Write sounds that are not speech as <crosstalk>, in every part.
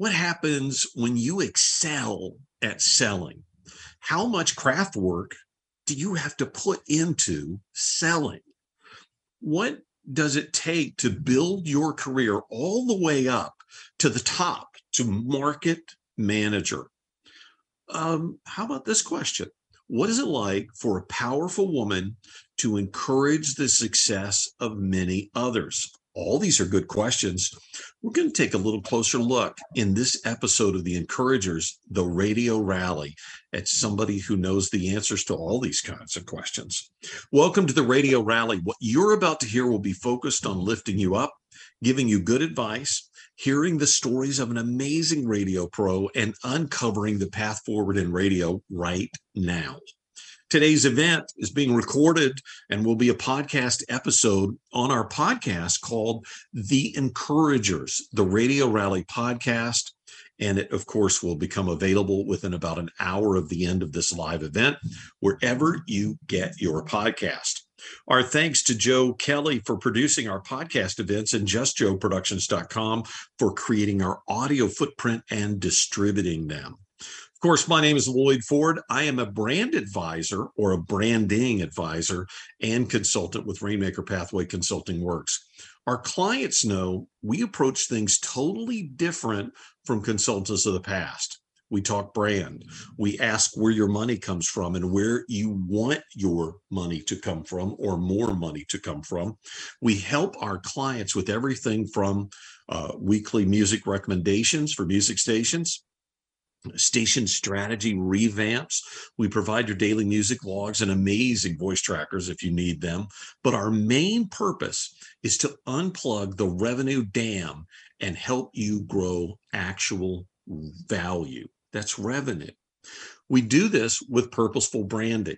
what happens when you excel at selling? How much craft work do you have to put into selling? What does it take to build your career all the way up to the top to market manager? Um, how about this question? What is it like for a powerful woman to encourage the success of many others? All these are good questions. We're going to take a little closer look in this episode of The Encouragers, the radio rally, at somebody who knows the answers to all these kinds of questions. Welcome to the radio rally. What you're about to hear will be focused on lifting you up, giving you good advice, hearing the stories of an amazing radio pro, and uncovering the path forward in radio right now. Today's event is being recorded and will be a podcast episode on our podcast called The Encouragers, the Radio Rally podcast. And it, of course, will become available within about an hour of the end of this live event, wherever you get your podcast. Our thanks to Joe Kelley for producing our podcast events and justjoeproductions.com for creating our audio footprint and distributing them. Of course, my name is Loyd Ford. I am a brand advisor or a branding advisor and consultant with Rainmaker Pathway Consulting Works. Our clients know we approach things totally different from consultants of the past. We talk brand. We ask where your money comes from and where you want your money to come from or more money to come from. We help our clients with everything from uh, weekly music recommendations for music stations station strategy revamps. We provide your daily music logs and amazing voice trackers if you need them. But our main purpose is to unplug the revenue dam and help you grow actual value. That's revenue. We do this with purposeful branding.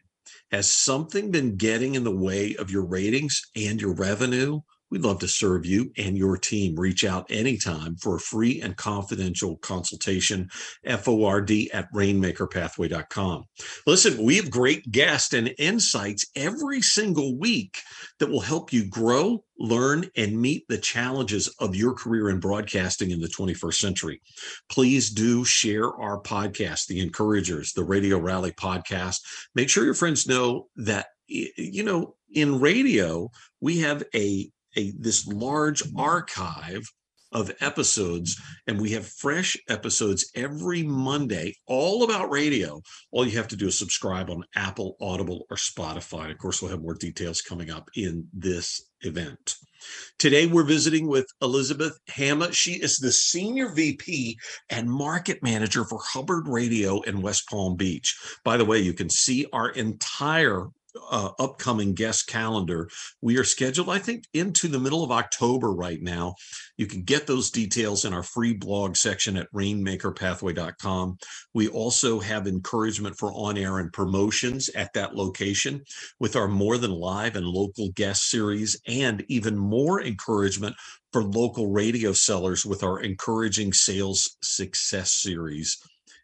Has something been getting in the way of your ratings and your revenue? We'd love to serve you and your team. Reach out anytime for a free and confidential consultation. FORD at rainmakerpathway.com. Listen, we have great guests and insights every single week that will help you grow, learn, and meet the challenges of your career in broadcasting in the 21st century. Please do share our podcast, The Encouragers, the Radio Rally podcast. Make sure your friends know that, you know, in radio, we have a a this large archive of episodes and we have fresh episodes every monday all about radio all you have to do is subscribe on apple audible or spotify of course we'll have more details coming up in this event Today, we're visiting with Elizabeth Hamma. She is the Senior VP and Market Manager for Hubbard Radio in West Palm Beach. By the way, you can see our entire uh, upcoming guest calendar. We are scheduled, I think, into the middle of October right now. You can get those details in our free blog section at rainmakerpathway.com. We also have encouragement for on air and promotions at that location with our More Than Live and local guest series, and even more encouragement for local radio sellers with our encouraging sales success series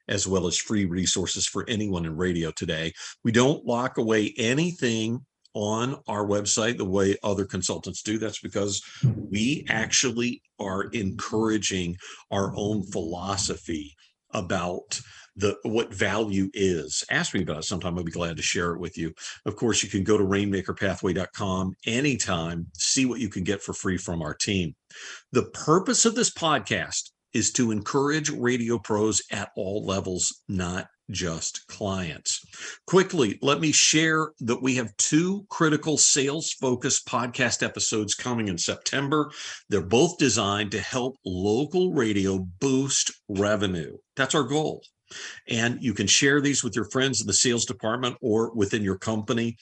as well as free resources for anyone in radio today. We don't lock away anything on our website the way other consultants do. That's because we actually are encouraging our own philosophy about the what value is. Ask me about it sometime. I'll be glad to share it with you. Of course, you can go to rainmakerpathway.com anytime, see what you can get for free from our team. The purpose of this podcast is to encourage radio pros at all levels, not just clients. Quickly, let me share that we have two critical sales focused podcast episodes coming in September. They're both designed to help local radio boost revenue. That's our goal. And you can share these with your friends in the sales department or within your company.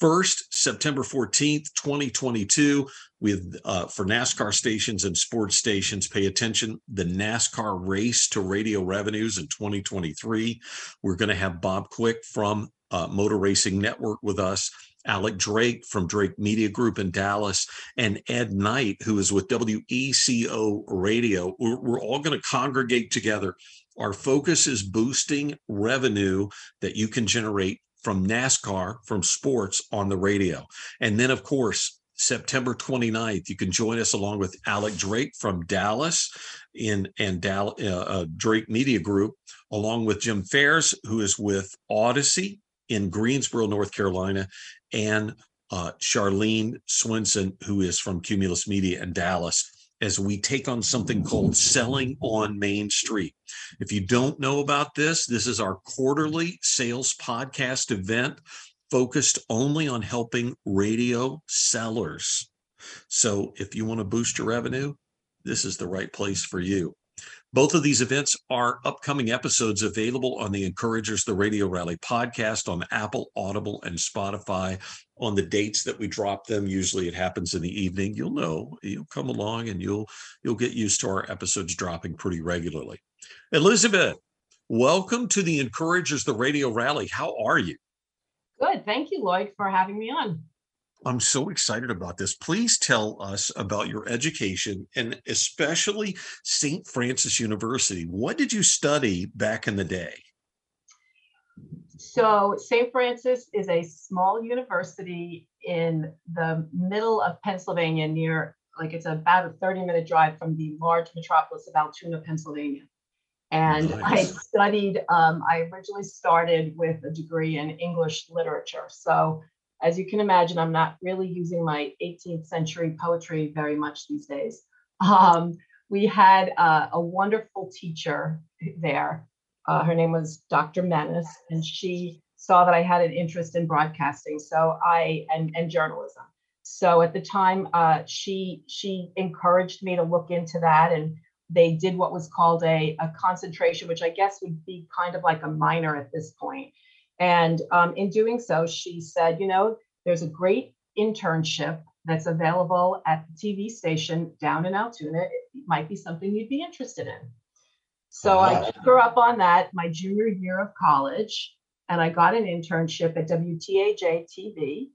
First, September 14th, 2022, with uh, for NASCAR stations and sports stations, pay attention. The NASCAR race to radio revenues in 2023. We're going to have Bob Quick from uh, Motor Racing Network with us. Alec Drake from Drake Media Group in Dallas, and Ed Knight, who is with WECO Radio. We're, we're all going to congregate together. Our focus is boosting revenue that you can generate from NASCAR, from sports on the radio. And then, of course, September 29th. You can join us along with Alec Drake from Dallas in and Dal, uh, uh, Drake Media Group, along with Jim Fairs, who is with Odyssey in Greensboro, North Carolina, and uh, Charlene Swinson, who is from Cumulus Media in Dallas, as we take on something called Selling on Main Street. If you don't know about this, this is our quarterly sales podcast event focused only on helping radio sellers. So if you want to boost your revenue, this is the right place for you. Both of these events are upcoming episodes available on the Encouragers the Radio Rally podcast on Apple, Audible, and Spotify on the dates that we drop them. Usually it happens in the evening. You'll know, you'll come along and you'll you'll get used to our episodes dropping pretty regularly. Elizabeth, welcome to the Encouragers the Radio Rally. How are you? Good. Thank you, Loyd, for having me on. I'm so excited about this. Please tell us about your education and especially St. Francis University. What did you study back in the day? So, St. Francis is a small university in the middle of Pennsylvania, near like it's about a 30 minute drive from the large metropolis of Altoona, Pennsylvania. And nice. I studied, um, I originally started with a degree in English literature. So, as you can imagine, I'm not really using my 18th century poetry very much these days. Um, we had uh, a wonderful teacher there. Uh, her name was Dr. Menace, and she saw that I had an interest in broadcasting. So I and, and journalism. So at the time, uh, she she encouraged me to look into that, and they did what was called a, a concentration, which I guess would be kind of like a minor at this point. And um, in doing so, she said, you know, there's a great internship that's available at the TV station down in Altoona. It might be something you'd be interested in. So I took her up on that my junior year of college, and I got an internship at WTAJ TV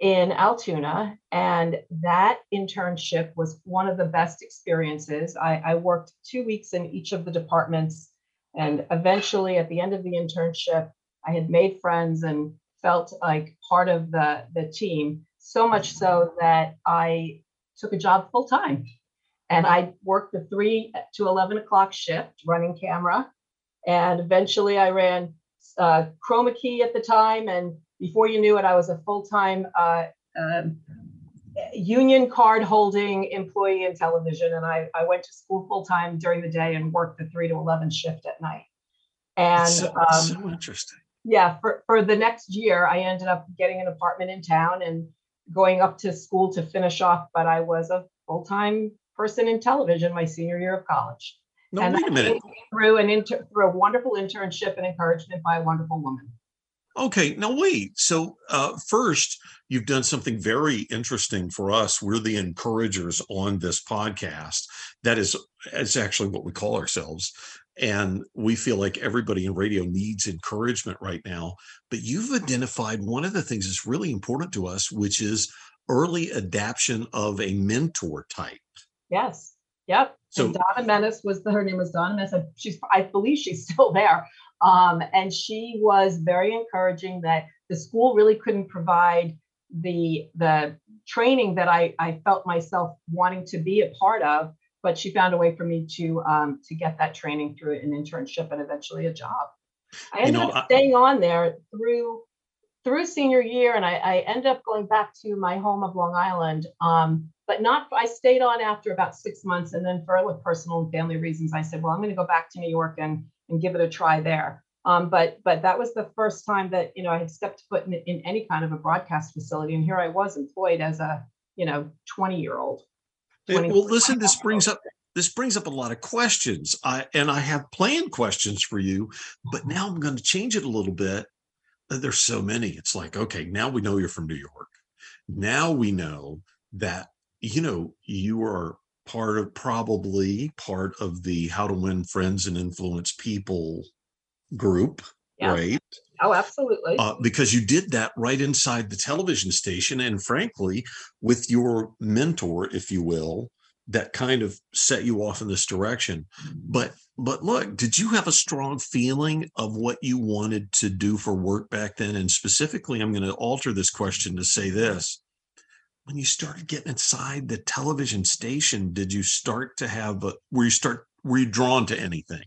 in Altoona. And that internship was one of the best experiences. I, I, worked two weeks in each of the departments. And eventually, at the end of the internship, I had made friends and felt like part of the, the team, so much so that I took a job full time. And I worked the three to 11 o'clock shift running camera. And eventually I ran uh, Chroma Key at the time and before you knew it, I was a full time uh, um, union card holding employee in television. And I, I went to school full time during the day and worked the three to 11 shift at night. And so, um, so interesting. Yeah, for, for the next year, I ended up getting an apartment in town and going up to school to finish off. But I was a full time person in television my senior year of college. No, and wait a minute. Through an inter- through a wonderful internship and encouragement by a wonderful woman. Okay, now wait. So uh, first, you've done something very interesting for us. We're the encouragers on this podcast. That is, it's actually what we call ourselves, and we feel like everybody in radio needs encouragement right now. But you've identified one of the things that's really important to us, which is early adaptation of a mentor type. Yes. Yep. So and Donna Menace was the, her name was Donna Menace. She's I believe she's <laughs> still there. Um, and she was very encouraging that the school really couldn't provide the the training that I, I felt myself wanting to be a part of, but she found a way for me to um, to get that training through an internship and eventually a job. I ended you know, up staying I, on there through through senior year, and I, I ended up going back to my home of Long Island. Um, but not I stayed on after about six months, and then for with personal and family reasons, I said, well, I'm going to go back to New York and and give it a try there. Um, but but that was the first time that you know I had stepped foot in, in any kind of a broadcast facility, and here I was employed as a you know 20 year old. Well, listen, this brings up this brings up a lot of questions. I and I have planned questions for you, but now I'm going to change it a little bit. Uh, there's so many. It's like, okay, now we know you're from New York. Now we know that you know you are part of probably part of the how to win friends and influence people group yeah. right oh absolutely. Uh, because you did that right inside the television station and frankly with your mentor if you will that kind of set you off in this direction. But but look did you have a strong feeling of what you wanted to do for work back then? And specifically i'm going to alter this question to say this. When you started getting inside the television station, did you start to have a, were you start were you drawn to anything?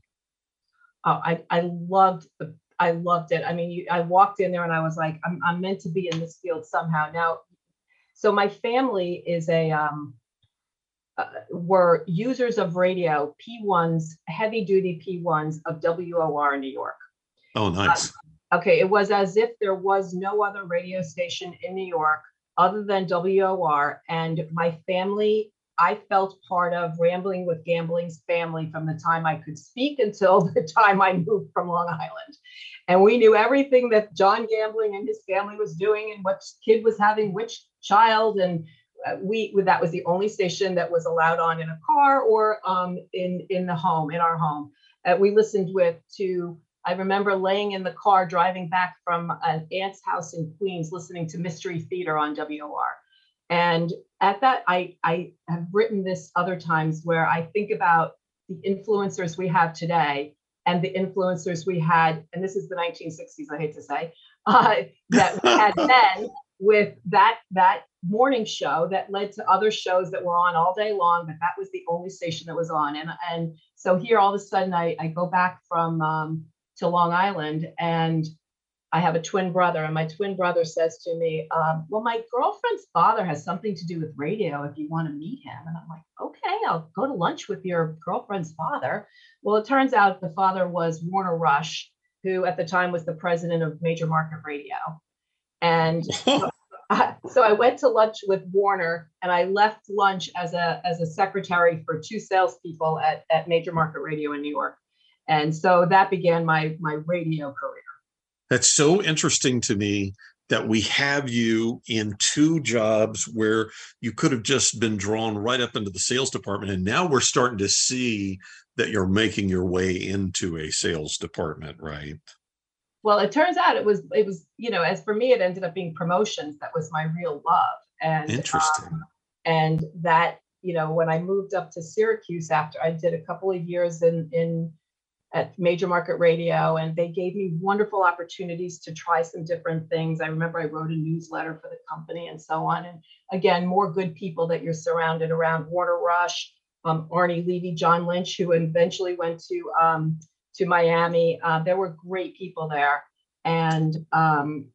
Oh, I I loved the I loved it. I mean, you, I walked in there and I was like, I'm I'm meant to be in this field somehow. Now, so my family is a um uh, were users of radio, P1s, heavy duty P1s of WOR in New York. Oh, nice. Uh, okay, it was as if there was no other radio station in New York other than WOR, and my family. I felt part of Rambling with Gambling's family from the time I could speak until <laughs> the time I moved from Long Island. And we knew everything that John Gambling and his family was doing and what kid was having which child. And uh, we that was the only station that was allowed on in a car or um, in in the home in our home. Uh, we listened with to. I remember laying in the car driving back from an aunt's house in Queens, listening to Mystery Theater on WOR. And at that, I I have written this other times where I think about the influencers we have today and the influencers we had, and this is the 1960s, I hate to say, <laughs> uh, that we had <laughs> then with that that morning show that led to other shows that were on all day long, but that was the only station that was on. And and so here all of a sudden I, I go back from um, to Long Island and I have a twin brother, and my twin brother says to me, um, Well, my girlfriend's father has something to do with radio if you want to meet him. And I'm like, Okay, I'll go to lunch with your girlfriend's father. Well, it turns out the father was Warner Rush, who at the time was the president of Major Market Radio. And <laughs> so, I, so I went to lunch with Warner and I left lunch as a, as a secretary for two salespeople at, at Major Market Radio in New York. And so that began my, my radio career. That's so interesting to me that we have you in two jobs where you could have just been drawn right up into the sales department. And now we're starting to see that you're making your way into a sales department, right? Well, it turns out it was, it was, you know, as for me, it ended up being promotions. That was my real love. And interesting. Um, and that, you know, when I moved up to Syracuse after I did a couple of years in, in, at Major Market Radio, and they gave me wonderful opportunities to try some different things. I remember I wrote a newsletter for the company and so on. And again, more good people that you're surrounded around Warner Rush, um, Arnie Levy, John Lynch, who eventually went to um, to Miami. Uh, there were great people there, and um,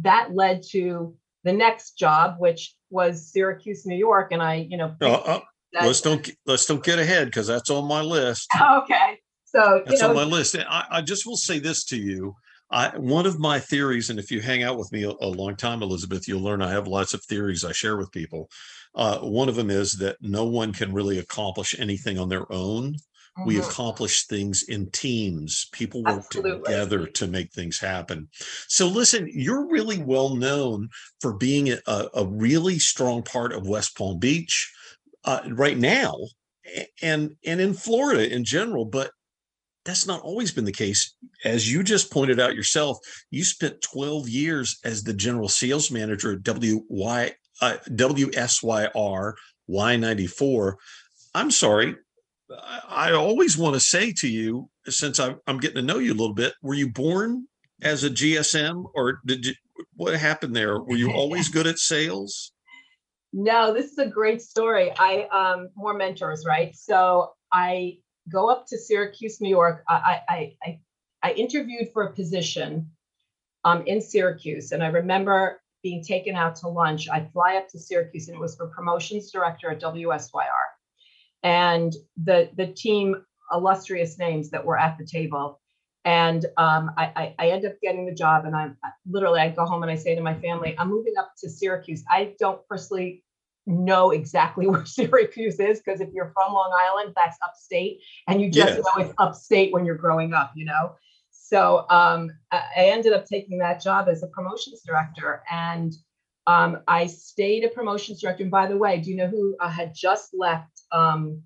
that led to the next job, which was Syracuse, New York. And I, you know, uh, uh, let's don't let's don't get ahead because that's on my list. <laughs> Okay, so That's you know, on my list. I, I just will say this to you. I, one of my theories, and if you hang out with me a, a, long time, Elizabeth, you'll learn I have lots of theories I share with people. Uh, one of them is that no one can really accomplish anything on their own. Mm-hmm. We accomplish things in teams. People work Absolutely. together to make things happen. So, listen, you're really well known for being a, a really strong part of West Palm Beach uh, right now and and in Florida in general. But that's not always been the case. As you just pointed out yourself, you spent 12 years as the general sales manager at WY, uh, WSYR Y94. I'm sorry. I always want to say to you, since I'm, I'm getting to know you a little bit, were you born as a GSM or did you, what happened there? Were you always good at sales? No, this is a great story. I um more mentors, right? So I go up to Syracuse, New York. I I I, I interviewed for a position um, in Syracuse, and I remember being taken out to lunch. I fly up to Syracuse, and it was for promotions director at WSYR, and the the team illustrious names that were at the table. And um, I, I, I end up getting the job, and I'm literally I go home and I say to my family, I'm moving up to Syracuse. I don't personally know exactly <laughs> where Syracuse is because if you're from Long Island, that's upstate, and you just yes. know it's upstate when you're growing up, you know. So um, I ended up taking that job as a promotions director, and um, I stayed a promotions director. And by the way, do you know who uh, had just left? Um,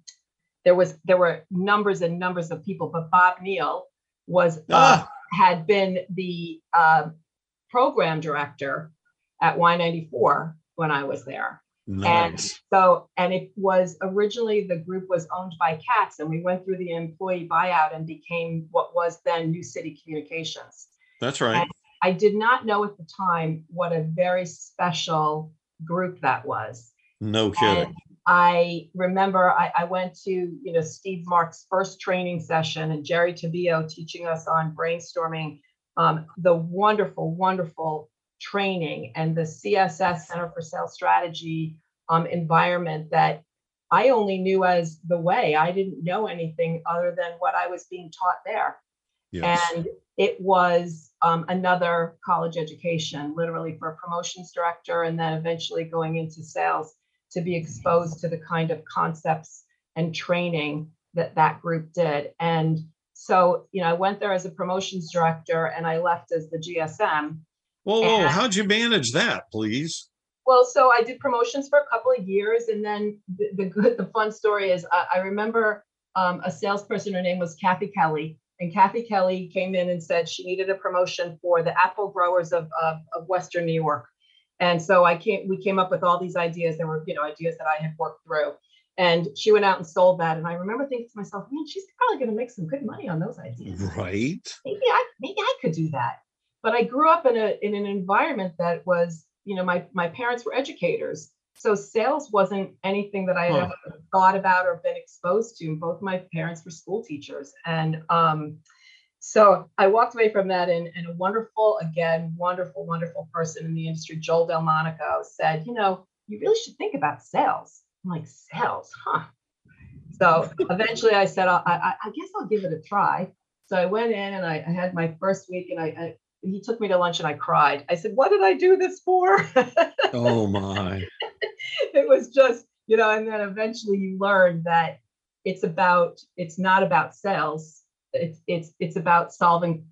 there was there were numbers and numbers of people, but Bob Neal was uh, ah. had been the uh, program director at Y94 when I was there. Nice. And so, and it was originally the group was owned by Katz, and we went through the employee buyout and became what was then New City Communications. That's right. And I did not know at the time what a very special group that was. No kidding. And I remember I, I went to, you know, Steve Mark's first training session and Jerry Tabio teaching us on brainstorming um, the wonderful, wonderful training and the CSS Center for Sales Strategy um, environment that I only knew as the way. I didn't know anything other than what I was being taught there. Yes. And it was um, another college education, literally for a promotions director, and then eventually going into sales to be exposed to the kind of concepts and training that that group did. And so, you know, I went there as a promotions director and I left as the GSM. Whoa, whoa, and- how'd you manage that, please? Well, so I did promotions for a couple of years, and then the, the good, the fun story is I, I remember um, a salesperson. Her name was Kathy Kelly, and Kathy Kelly came in and said she needed a promotion for the apple growers of, of, of Western New York. And so I came, we came up with all these ideas. There were, you know, ideas that I had worked through. And she went out and sold that. And I remember thinking to myself, man, she's probably going to make some good money on those ideas. Right. Maybe I, maybe I could do that. But I grew up in a in an environment that was, you know, my my parents were educators. So sales wasn't anything that I had Huh. ever thought about or been exposed to. Both my parents were school teachers. And um, so I walked away from that and, and a wonderful, again, wonderful, wonderful person in the industry, Joel Delmonico, said, you know, you really should think about sales. I'm like, sales, huh? So eventually I said, I, I, I guess I'll give it a try. So I went in and I, I had my first week and I, I, he took me to lunch and I cried. I said, what did I do this for? Oh <laughs> my. it was just, you know, and then eventually you learn that it's about, it's not about sales. It's, it's, it's about solving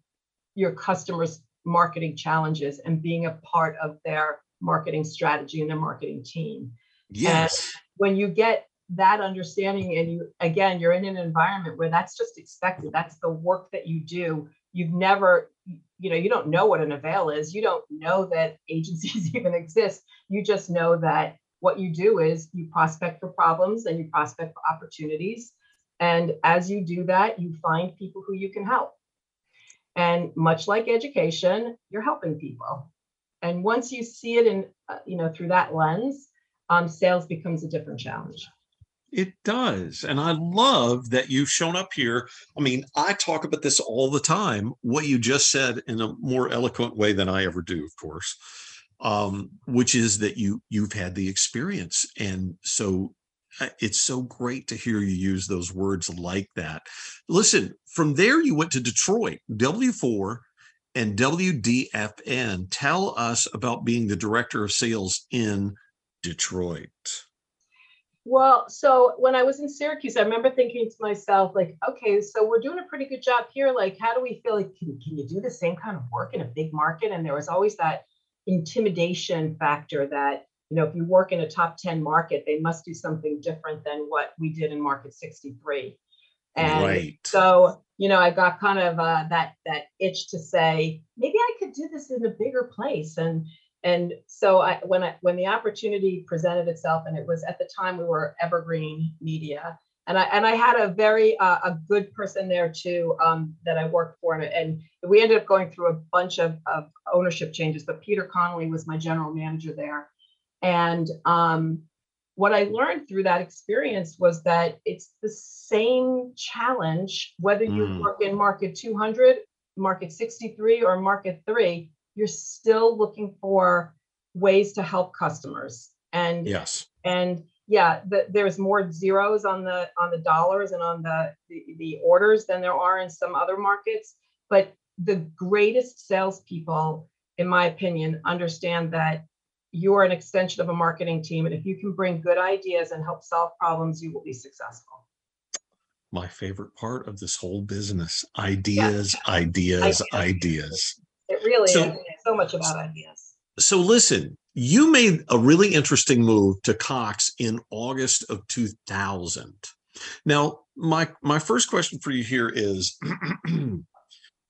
your customers' marketing challenges and being a part of their marketing strategy and their marketing team Yes. when you get that understanding and you again you're in an environment where that's just expected that's the work that you do you've never you know you don't know what an avail is. You don't know that <laughs> agencies <laughs> even exist. You just know that what you do is you prospect for problems and you prospect for opportunities. And as you do that you find people who you can help. And much like education you're helping people. And once you see it in uh, you know through that lens um, sales becomes a different challenge. It does. And I love that you've shown up here. I mean, I talk about this all the time, what you just said in a more eloquent way than I ever do, of course. Um, which is that you you've had the experience. And so uh, it's so great to hear you use those words like that. Listen, from there you went to Detroit, W4 and WDFN. Tell us about being the director of sales in Detroit. Well, so when I was in Syracuse, I remember thinking to myself, like, okay, so we're doing a pretty good job here. Like, how do we feel like can, can you do the same kind of work in a big market? And there was always that intimidation factor that, you know, if you work in a top 10 market, they must do something different than what we did in market 63. And right. so, you know, I got kind of uh, that that itch to say maybe I could do this in a bigger place. And and so I when I when the opportunity presented itself, and it was at the time we were Evergreen Media, and I and I had a very uh, a good person there too um, that I worked for, and, and we ended up going through a bunch of, of ownership changes. But Peter Connolly was my general manager there, and um, what I learned through that experience was that it's the same challenge whether you Mm. work in market 200, market 63, or market three. You're still looking for ways to help customers, and Yes. and yeah, the, there's more zeros on the on the dollars and on the, the the orders than there are in some other markets. But the greatest salespeople, in my opinion, understand that you're an extension of a marketing team, and if you can bring good ideas and help solve problems, you will be successful. My favorite part of this whole business ideas, ideas, Ideas. ideas. It really So- is so much about ideas. So, listen, you made a really interesting move to Cox in August of 2000. Now, my, my first question for you here is <clears throat>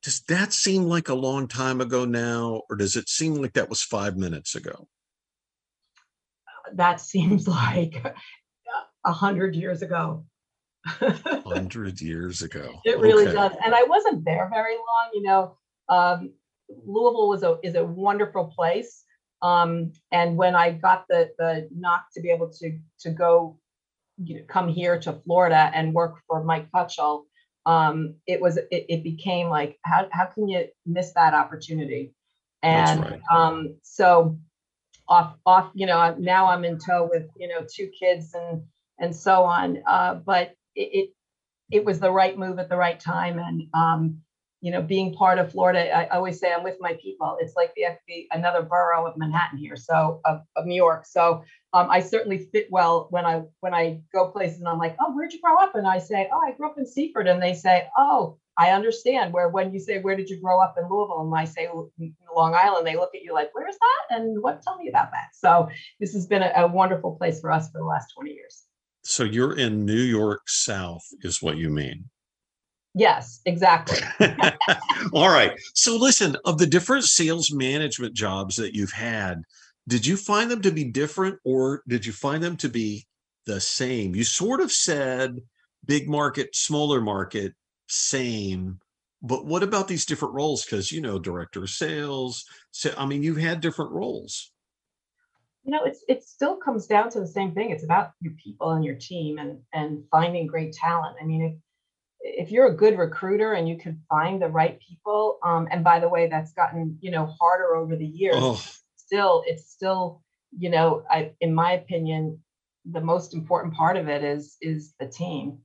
Does that seem like a long time ago now, or does it seem like that was five minutes ago? That seems like a hundred years ago. 100 years ago. <laughs> It really Okay. does. And I wasn't there very long, you know. Um, Louisville was a is a wonderful place. Um, and when I got the the knock to be able to to go, you know, come here to Florida and work for Mike Cutchell, um, it was it, it became like how how can you miss that opportunity? And right. um, so off off you know now I'm in tow with you know two kids and and so on. Uh, but it, it it was the right move at the right time and um, you know, being part of Florida, I always say I'm with my people. It's like the, the another borough of Manhattan here, so of, of New York. So um, I certainly fit well when I when I go places and I'm like, oh, where'd you grow up? And I say, oh, I grew up in Seaford, and they say, oh, I understand. Where when you say, where did you grow up in Louisville, and I say Long Island, they look at you like, where's that? And what? Tell me about that. So this has been a, a wonderful place for us for the last 20 years. So you're in New York South, is what you mean? Yes, exactly. <laughs> All right. So listen, of the different sales management jobs that you've had, did you find them to be different or did you find them to be the same? You sort of said big market, smaller market, same. But what about these different roles? Because you know, director of sales. So I mean, you've had different roles. You know, it's it still comes down to the same thing. It's about your people and your team and and finding great talent. I mean, if you're a good recruiter and you can find the right people, um, and by the way, that's gotten you know harder over the years. Oh. Still, it's still you know, I in my opinion, the most important part of it is is the team,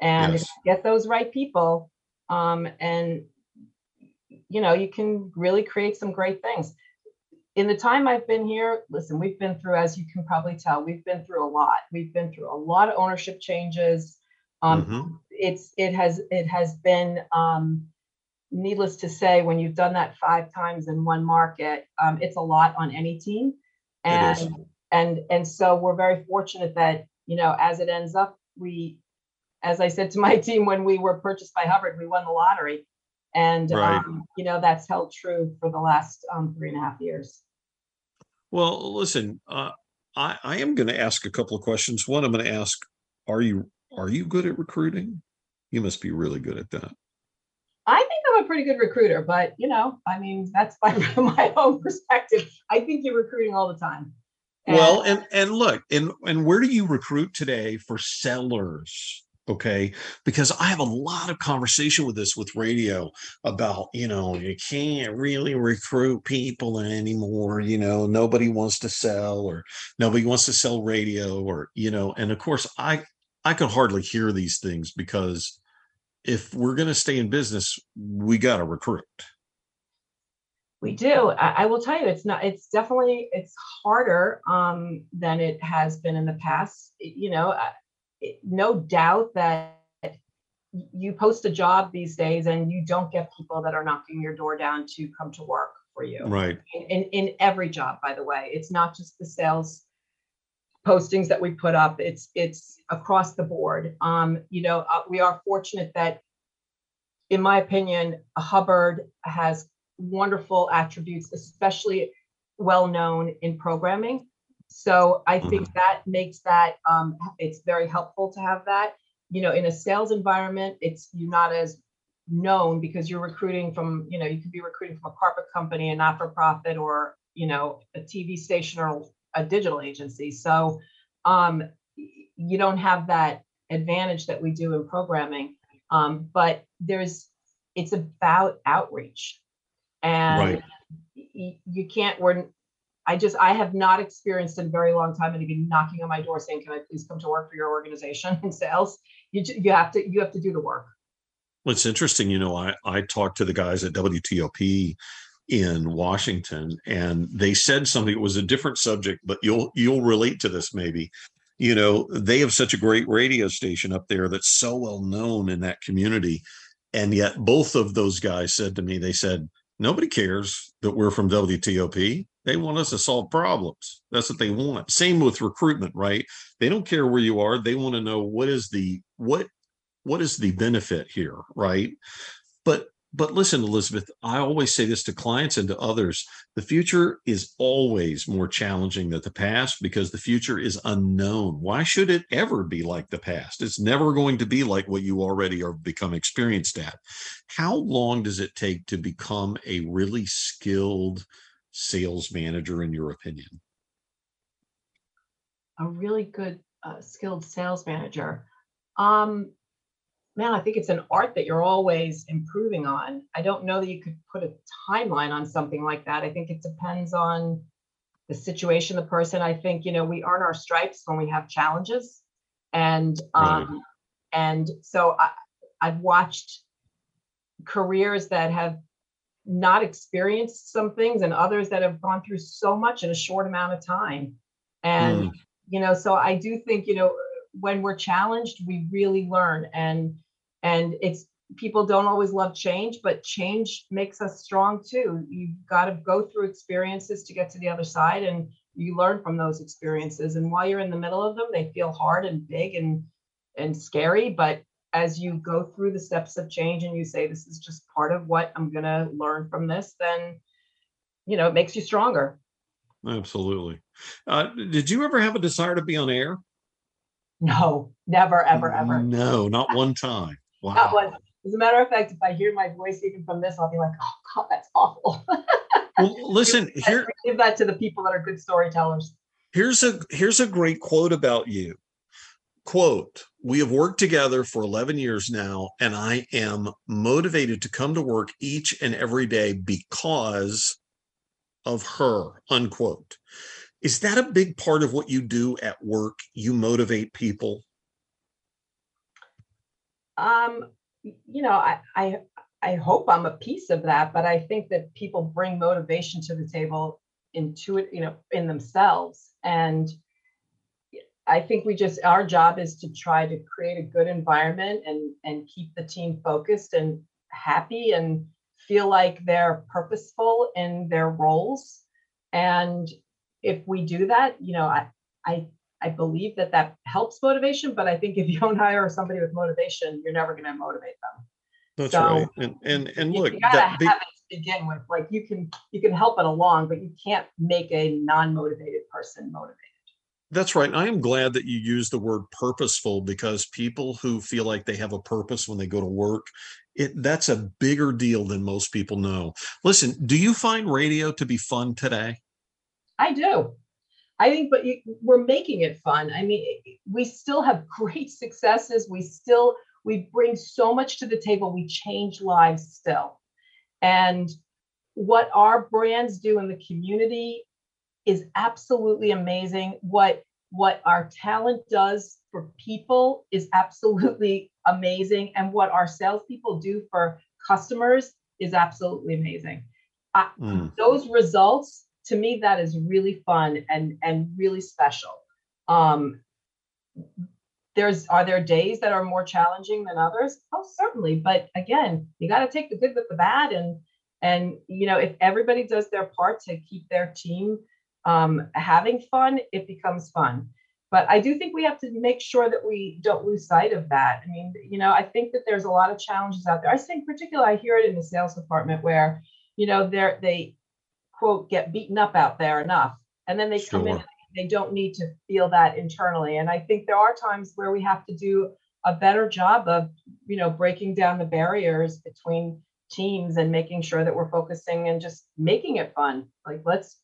and yes. get those right people, um, and you know, you can really create some great things. In the time I've been here, listen, we've been through, as you can probably tell, we've been through a lot. We've been through a lot of ownership changes. Um, mm-hmm it's it has it has been um, needless to say when you've done that five times in one market um, it's a lot on any team. And and and so we're very fortunate that you know as it ends up we as i said to my <laughs> team when we were purchased by hubbard we won the lottery. And right. um, you know that's held true for the last um, three and a half years. Well listen uh, I, I am going to ask a couple of questions. One i'm going to ask are you are you good at recruiting you must be really good at that. I think I'm a pretty good recruiter, but you know, I mean, that's my, <laughs> my own perspective. I think you're recruiting all the time. And, well, and and look, and and where do you recruit today for sellers? Okay, because I have a lot of conversation with this with radio about you know you can't really recruit people anymore. You know, nobody wants to sell, or nobody wants to sell radio, or you know, and of course I I could hardly hear these things because if we're going to stay in business, we got to recruit. We do. I, I, will tell you, it's not. It's definitely it's harder um, than it has been in the past. You know, it, no doubt that you post a job these days and you don't get people that are knocking your door down to come to work for you. Right. In, in, in every job, by the way, it's not just the sales postings that we put up. It's it's across the board. Um, you know, uh, we are fortunate that, in my opinion, Hubbard has wonderful attributes, especially well known in programming. So I think mm-hmm. that makes that um, it's very helpful to have that. You know, in a sales environment, it's you're not as known because you're recruiting from you know you could be recruiting from a carpet company, a not for profit, or you know a TV station or a digital agency. So um, you don't have that advantage that we do in programming. Um, but there's it's about outreach, and right. y- you can't. We're I just I have not experienced in a very long time anybody knocking on my door saying, "Can I please come to work for your organization <laughs> in sales?" You you have to you have to do the work. Well, it's interesting. You know, I I talked to the guys at WTOP in Washington, and they said something. It was a different subject, but you'll you'll relate to this maybe. You know, they have such a great radio station up there that's so well known in that community, and yet both of those guys said to me, they said nobody cares that we're from WTOP. They want us to solve problems. That's what they want. Same with recruitment, right? They don't care where you are. They want to know what is the what what is the benefit here, right? But but listen, Elizabeth, I always say this to clients and to others the future is always more challenging than the past because the future is unknown. Why should it ever be like the past? It's never going to be like what you already are become experienced at. How long does it take to become a really skilled sales manager in your opinion? A really good uh, skilled sales manager. Um, man, I think it's an art that you're always improving on. I don't know that you could put a timeline on something like that. I think it depends on the situation, the person. I think, you know, we earn our stripes when we have challenges. And um, and so I, I've watched careers that have not experienced some things and others that have gone through so much in a short amount of time. And Mm. you know, so I do think, you know, when we're challenged, we really learn and and it's people don't always love change, but change makes us strong too. You've got to go through experiences to get to the other side and you learn from those experiences. And while you're in the middle of them, they feel hard and big and and scary, but as you go through the steps of change and you say this is just part of what I'm going to learn from this, then you know, it makes you stronger. Absolutely. Uh, did you ever have a desire to be on air? No, never, ever, ever. No, not one time. Wow. That was, as a matter of fact, if I hear my voice even from this, I'll be like, oh God, that's awful. <laughs> Well, listen, here, Give that to the people that are good storytellers. here's a here's a great quote about you quote we have worked together for 11 years now and i am motivated to come to work each and every day because of her unquote is that a big part of what you do at work you motivate people Um, you know, I, I, I hope I'm a piece of that, but I think that people bring motivation to the table into it, you know, in themselves. And I think we just, our job is to try to create a good environment and, and keep the team focused and happy and feel like they're purposeful in their roles. And if we do that, you know, I, I, I believe that that helps motivation, but I think if you don't hire somebody with motivation, you're never going to motivate them. that's So, right and and and look you gotta that have be- it to begin with. Like you can you can help it along, but you can't make a non-motivated person motivated. That's right. I am glad that you use the word purposeful because people who feel like they have a purpose when they go to work, it that's a bigger deal than most people know. Listen, do you find radio to be fun today? I do. I think, but you, we're making it fun. I mean, we still have <laughs> great successes. We still we bring so much to the table. We change lives still, and what our brands do in the community is absolutely amazing. What what our talent does for people is absolutely <laughs> amazing, and what our salespeople do for customers is absolutely amazing. I, Mm, those results to me that is really fun and and really special. Um there's are there days that are more challenging than others? Oh certainly but again you got to take the good with the bad and and you know if everybody does their part to keep their team um having fun it becomes fun. But i do think we have to make sure that we don't lose sight of that. I mean you know i think that there's a lot of challenges out there. I think particularly i hear it in the sales department where you know they're they quote get beaten up out there enough. And then they come in and they don't need to feel that internally. And i think there are times where we have to do a better job of you know breaking down the barriers between teams and making sure that we're focusing and just making it fun. Like let's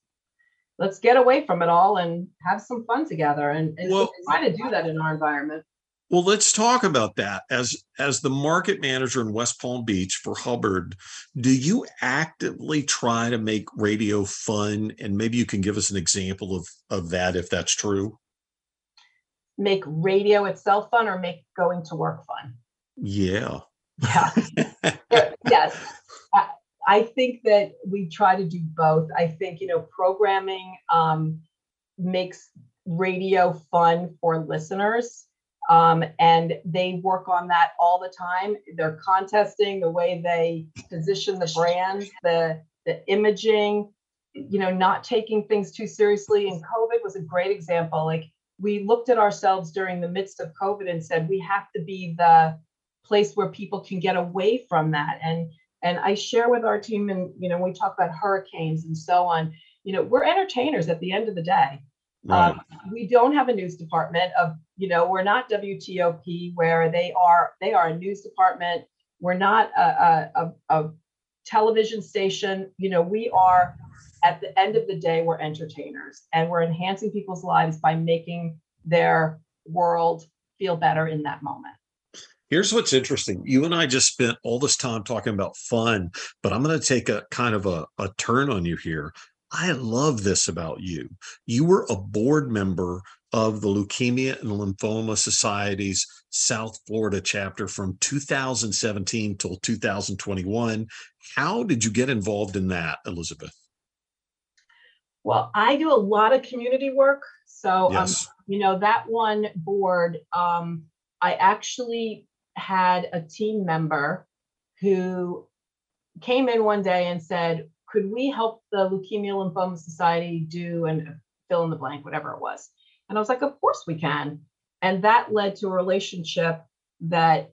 let's get away from it all and have some fun together and, and Well- try to do that in our environment Well, let's talk about that. As as the market manager in West Palm Beach for Hubbard, do you actively try to make radio fun? And maybe you can give us an example of of that if that's true. make radio itself fun or make going to work fun Yeah. yeah <laughs> yes I, I think that we try to do both i think you know programming um, makes radio fun for listeners um, and they work on that all the time. They're contesting the way they position the brands the the imaging you know not taking things too seriously. And covid was a great example. Like we looked at ourselves during the midst of covid and said we have to be the place where people can get away from that. And and i share with our team and you know we talk about hurricanes and so on. You know we're entertainers at the end of the day. Right. um, we don't have a news department of you know we're not wtop where they are they are a news department we're not a, a, a, television station you know we are at the end of the day, we're entertainers and we're enhancing people's lives by making their world feel better in that moment. Here's what's interesting. You and I just spent all this time talking about fun, but I'm going to take a kind of a, a turn on you here. I love this about you. You were a board member of the Leukemia and Lymphoma Society's South Florida chapter from 2017 till 2021. How did you get involved in that, Elizabeth? Well, I do a lot of community work. So, um, Yes. um, you know, that one board, um, I actually had a team member who came in one day and said, could we help the Leukemia and Lymphoma Society do and fill in the blank, whatever it was. And I was like, of course we can. And that led to a relationship that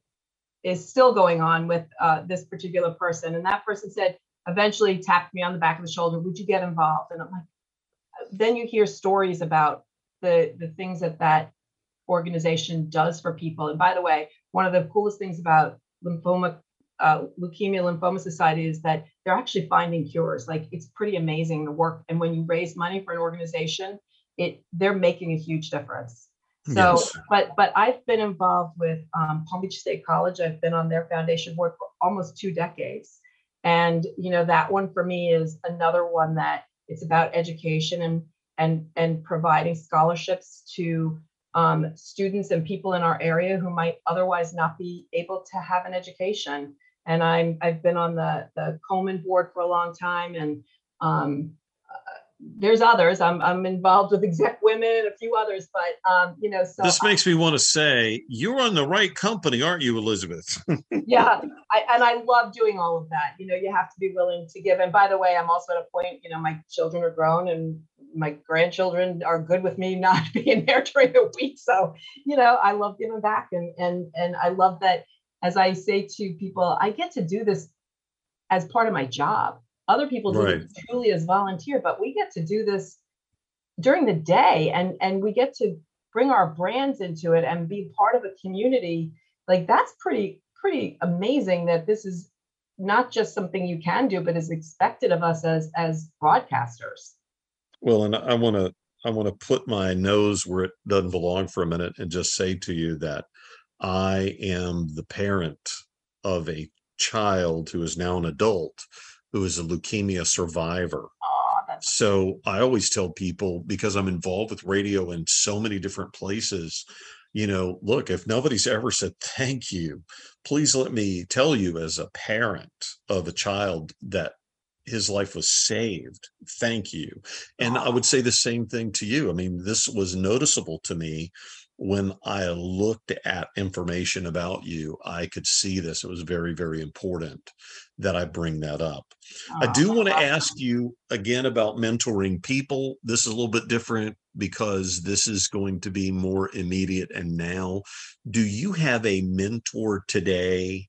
is still going on with uh, this particular person. And that person said, eventually tapped me on the back of the shoulder, would you get involved? And I'm like, then you hear stories about the the things that that organization does for people. And by the way, one of the coolest things about lymphoma, uh, leukemia lymphoma society is that they're actually finding cures. Like it's pretty amazing the work. And when you raise money for an organization, it they're making a huge difference. So, Yes. but but I've been involved with um, Palm Beach State College. I've been on their foundation board for almost two decades, and you know that one for me is another one that it's about education and and and providing scholarships to um, students and people in our area who might otherwise not be able to have an education. And I'm I've been on the the Coleman board for a long time, and um, there's others. I'm I'm involved with Exec Women and a few others, but um, you know, so this makes me want to say you're on the right company, aren't you, Elizabeth? <laughs> yeah I, and i love doing all of that you know you have to be willing to give and by the way i'm also at a point you know my children are grown and my grandchildren are good with me not <laughs> being there during the week so you know i love giving back and and and i love that as i say to people i get to do this as part of my job other people do Right. it truly as volunteer but we get to do this during the day and and we get to bring our brands into it and be part of a community like that's pretty pretty amazing that this is not just something you can do but is expected of us as as broadcasters Well, and I want to I want to put my nose where it doesn't belong for a minute and just say to you that I am the parent of a child who is now an adult who is a leukemia survivor. oh So I always tell people because I'm involved with radio in so many different places, you know, look, if nobody's ever said thank you, please let me tell you as a parent of a child that his life was saved. Thank you. And I would say the same thing to you. I mean, this was noticeable to me when I looked at information about you. I could see this. It was very, very important that I bring that up. I do want to ask you again about mentoring people. This is a little bit different because this is going to be more immediate and now. Do you have a mentor today?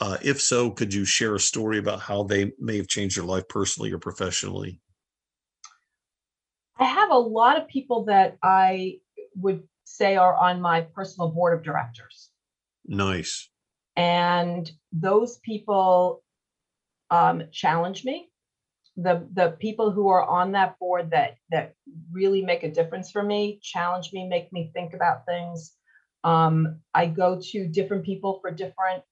Uh, if so, could you share a story about how they may have changed your life personally or professionally? i have a lot of people that i would say are on my personal board of directors. Nice. and those people um, challenge me. The the people who are on that board that that really make a difference for me challenge me make me think about things. Um, i go to different people for different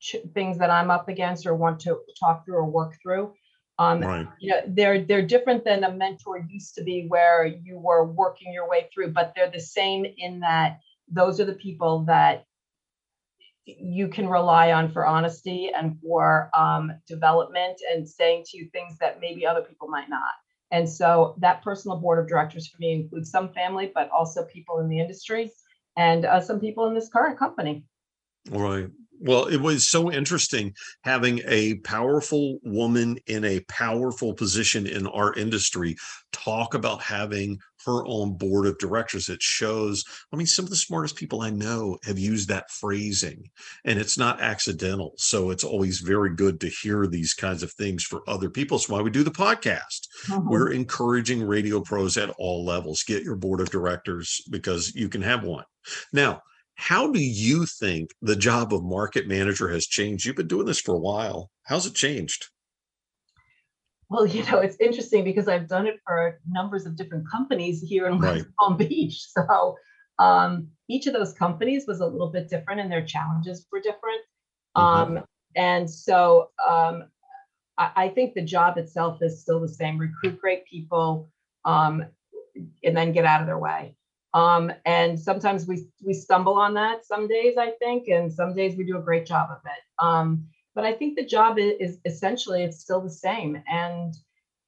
ch- things that i'm up against or want to talk through or work through um, Right. you know they're they're different than a mentor used to be where you were working your way through but they're the same in that those are the people that you can rely on for honesty and for um, development and saying to you things that maybe other people might not and so that personal board of directors for me includes some family but also people in the industry and uh, some people in this current company Right. Well, it was so interesting having a powerful woman in a powerful position in our industry talk about having her on board of directors. It shows, I mean, some of the smartest people I know have used that phrasing and it's not accidental. So it's always very good to hear these kinds of things for other people. That's why we do the podcast. Mm-hmm. We're encouraging radio pros at all levels. Get your board of directors because you can have one. Now, how do you think the job of market manager has changed? You've been doing this for a while. How's it changed? Well, you know, it's interesting because I've done it for numbers of different companies here in West <laughs> Right. Palm Beach. So um, each of those companies was a little bit different and their challenges were different. Mhm. Um, and so um, I, I think the job itself is still the same, recruit great people um, and then get out of their way. Um, and sometimes we, we stumble on that some days, I think, and some days we do a great job of it. Um, but I think the job i- is essentially, it's still the same. And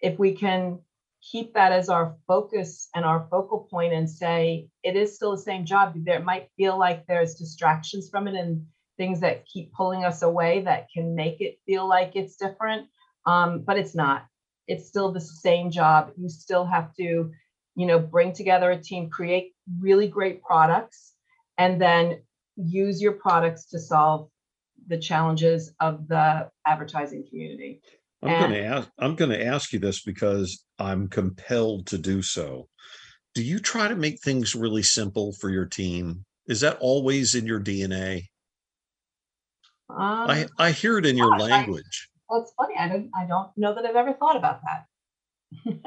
if we can keep that as our focus and our focal point and say, it is still the same job, there might feel like there's distractions from it and things that keep pulling us away that can make it feel like it's different. Um, but it's not. It's still the same job. You still have to, you know, bring together a team, create really great products, and then use your products to solve the challenges of the advertising community. I'm And- gonna ask, I'm gonna ask you this because I'm compelled to do so. Do you try to make things really simple for your team? Is that always in your DNA? I, Um, I hear it in your gosh, I- language. well, it's funny. I don't, I don't know that I've ever thought about that.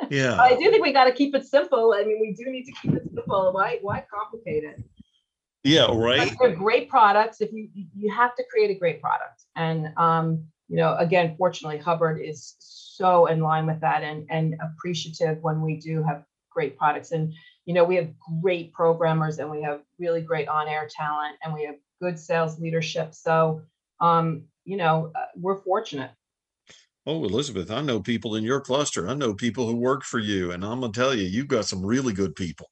Yeah, I do think we got to keep it simple. I mean, we do need to keep it simple. Why, why complicate it? yeah, right? they're great products. If you, you have to create a great product. And, um, you know, again, fortunately, Hubbard is so in line with that and, and appreciative when we do have great products. And, you know, we have great programmers and we have really great on-air talent and we have good sales leadership. So, um, you know, uh, we're fortunate. Oh, Elizabeth, I know people in your cluster. I know people who work for you, and I'm gonna tell you, you've got some really good people.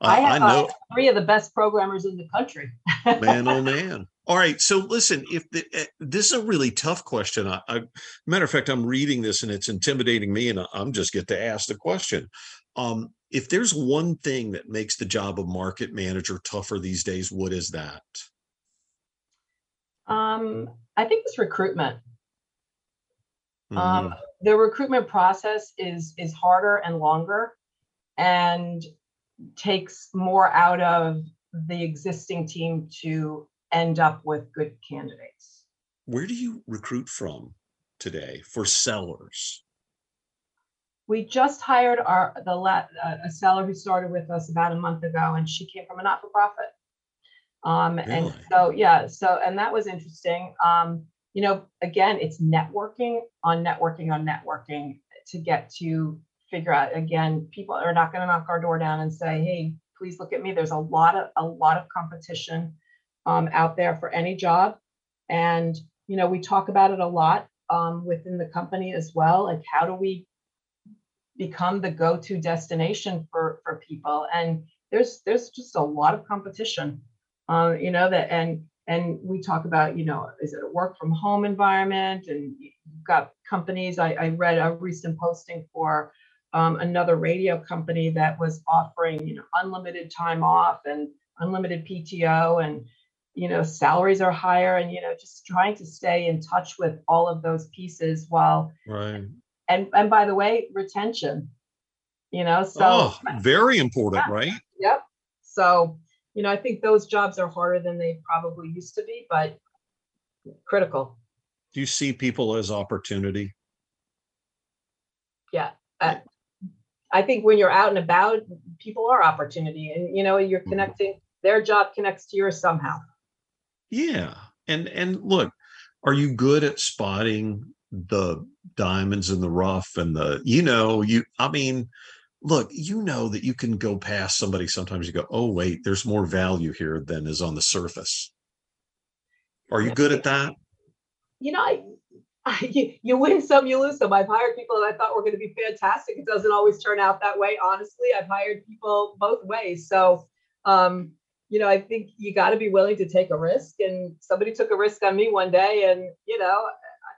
I I, I have uh, know, three of the best programmers in the country. man, oh <laughs> man. All right, so listen, if the, eh, this is a really tough question, I, I matter of fact, I'm reading this and it's intimidating me, and I- I'm just get to ask the question. Um, if there's one thing that makes the job of market manager tougher these days, what is that? Um, I think it's recruitment. Mhm. Um, the recruitment process is is harder and longer and takes more out of the existing team to end up with good candidates. Where do you recruit from today for sellers? We just hired our the la- uh, a seller who started with us about a month ago and she came from a not-for-profit. Um, and so yeah, so and that was interesting. Um, you know, again, it's networking on networking on networking to get to figure out again, people are not going to knock our door down and say, hey, please look at me. There's a lot of a lot of competition um, out there for any job. And you know, we talk about it a lot um, within the company as well. Like how do we become the go-to destination for for people? And there's there's just a lot of competition. Uh, you know, that and and we talk about, you know, is it a work from home environment? And you've got companies, I, I read a recent posting for um, another radio company that was offering, you know, unlimited time off and unlimited PTO and, you know, salaries are higher and, you know, just trying to stay in touch with all of those pieces while, Right. and, and by the way, retention, you know, so. Oh, very important, right? Yep. So, you know, I think those jobs are harder than they probably used to be, but critical. Do you see people as opportunity? Yeah. Uh, I think when you're out and about, people are opportunity and, you know, you're Mhm. connecting, their job connects to yours somehow. Yeah. And and look, are you good at spotting the diamonds in the rough and the you know, you I mean, look, you know that you can go past somebody sometimes you go, "Oh wait, there's more value here than is on the surface." Are you good at that? You know, I, I, you, you win some, you lose some. I've hired people that I thought were going to be fantastic. It doesn't always turn out that way. Honestly, I've hired people both ways. So, um, you know, I think you got to be willing to take a risk. And somebody took a risk on me one day, and you know,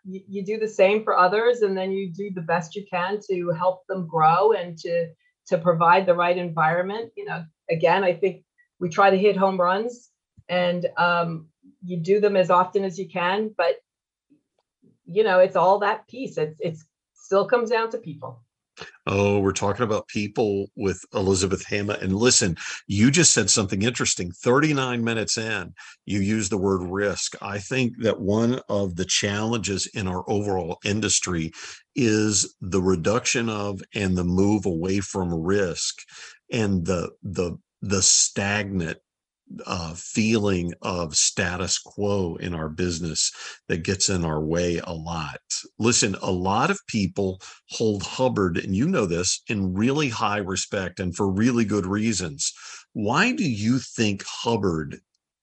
you, do the same for others, and then you do the best you can to help them grow and to to provide the right environment. You know, again, I think we try to hit home runs, and um, you do them as often as you can, but you know, it's all that piece. It's it's still comes down to people. Oh, we're talking about people with Elizabeth Hamma. And listen, you just said something interesting. 39 minutes in, you use the word risk. I think that one of the challenges in our overall industry is the reduction of and the move away from risk and the the the stagnant uh, feeling of status quo in our business that gets in our way a lot. Listen, a lot of people hold Hubbard, and you know this, in really high respect and for really good reasons. Why do you think Hubbard